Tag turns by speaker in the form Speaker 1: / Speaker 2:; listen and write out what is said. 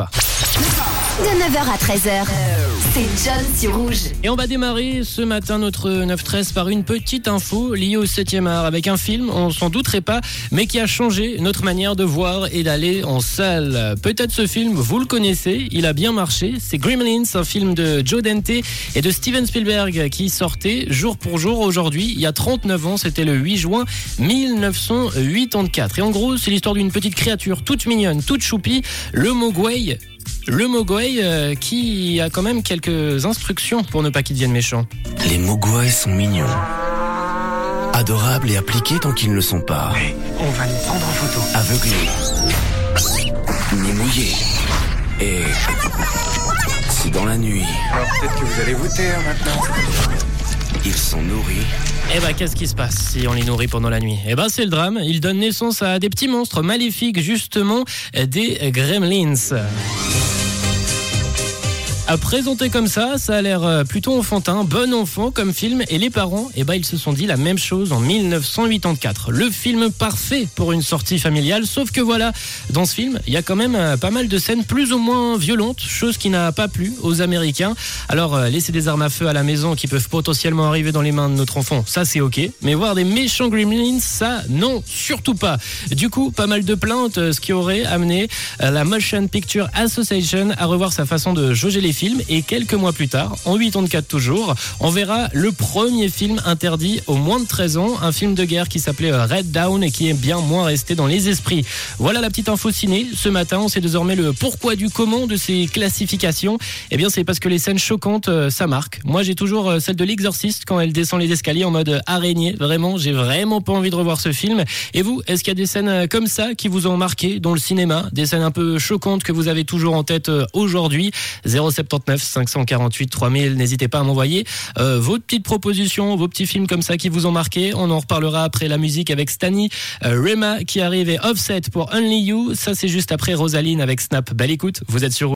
Speaker 1: pas.
Speaker 2: De 9h à 13h, c'est John Rouge.
Speaker 1: Et on va démarrer ce matin notre 9-13 par une petite info liée au 7e art avec un film, on s'en douterait pas, mais qui a changé notre manière de voir et d'aller en salle. Peut-être ce film, vous le connaissez, il a bien marché. C'est Gremlins, un film de Joe Dante et de Steven Spielberg qui sortait jour pour jour aujourd'hui, il y a 39 ans, c'était le 8 juin 1984. Et en gros, c'est l'histoire d'une petite créature toute mignonne, toute choupie, le Mogwai le Mogwai euh, qui a quand même quelques instructions pour ne pas qu'il devienne méchant.
Speaker 3: Les Mogwai sont mignons. Adorables et appliqués tant qu'ils ne le sont pas.
Speaker 4: On va nous prendre en photo.
Speaker 3: Aveuglés. Ni mouillés. Et... Si dans la nuit,
Speaker 4: Alors peut-être que vous allez vous taire maintenant.
Speaker 3: ils sont nourris,
Speaker 1: Eh ben, qu'est-ce qui se passe si on les nourrit pendant la nuit? Eh ben, c'est le drame. Ils donnent naissance à des petits monstres maléfiques, justement, des gremlins. À présenter comme ça, ça a l'air euh, plutôt enfantin, bon enfant comme film, et les parents, eh ben, ils se sont dit la même chose en 1984. Le film parfait pour une sortie familiale, sauf que voilà, dans ce film, il y a quand même euh, pas mal de scènes plus ou moins violentes, chose qui n'a pas plu aux Américains. Alors, euh, laisser des armes à feu à la maison qui peuvent potentiellement arriver dans les mains de notre enfant, ça c'est ok, mais voir des méchants gremlins, ça non, surtout pas. Du coup, pas mal de plaintes, ce qui aurait amené la Motion Picture Association à revoir sa façon de jauger les films et quelques mois plus tard, en 84 toujours, on verra le premier film interdit aux moins de 13 ans, un film de guerre qui s'appelait euh, Red Down et qui est bien moins resté dans les esprits. Voilà la petite info ciné. Ce matin, on sait désormais le pourquoi du comment de ces classifications. Eh bien, c'est parce que les scènes choquantes, euh, ça marque. Moi, j'ai toujours euh, celle de l'exorciste quand elle descend les escaliers en mode araignée. Vraiment, j'ai vraiment pas envie de revoir ce film. Et vous, est-ce qu'il y a des scènes comme ça qui vous ont marqué dans le cinéma? Des scènes un peu choquantes que vous avez toujours en tête aujourd'hui? 079 548 3000. N'hésitez pas à m'envoyer euh, vos petites propositions, vos petits films comme ça qui vous ont marqué. On en reparlera après la musique avec Stani, euh, Rema qui arrive et Offset pour Only You. Ça, c'est juste après Rosaline avec Snap. Belle écoute, vous êtes sur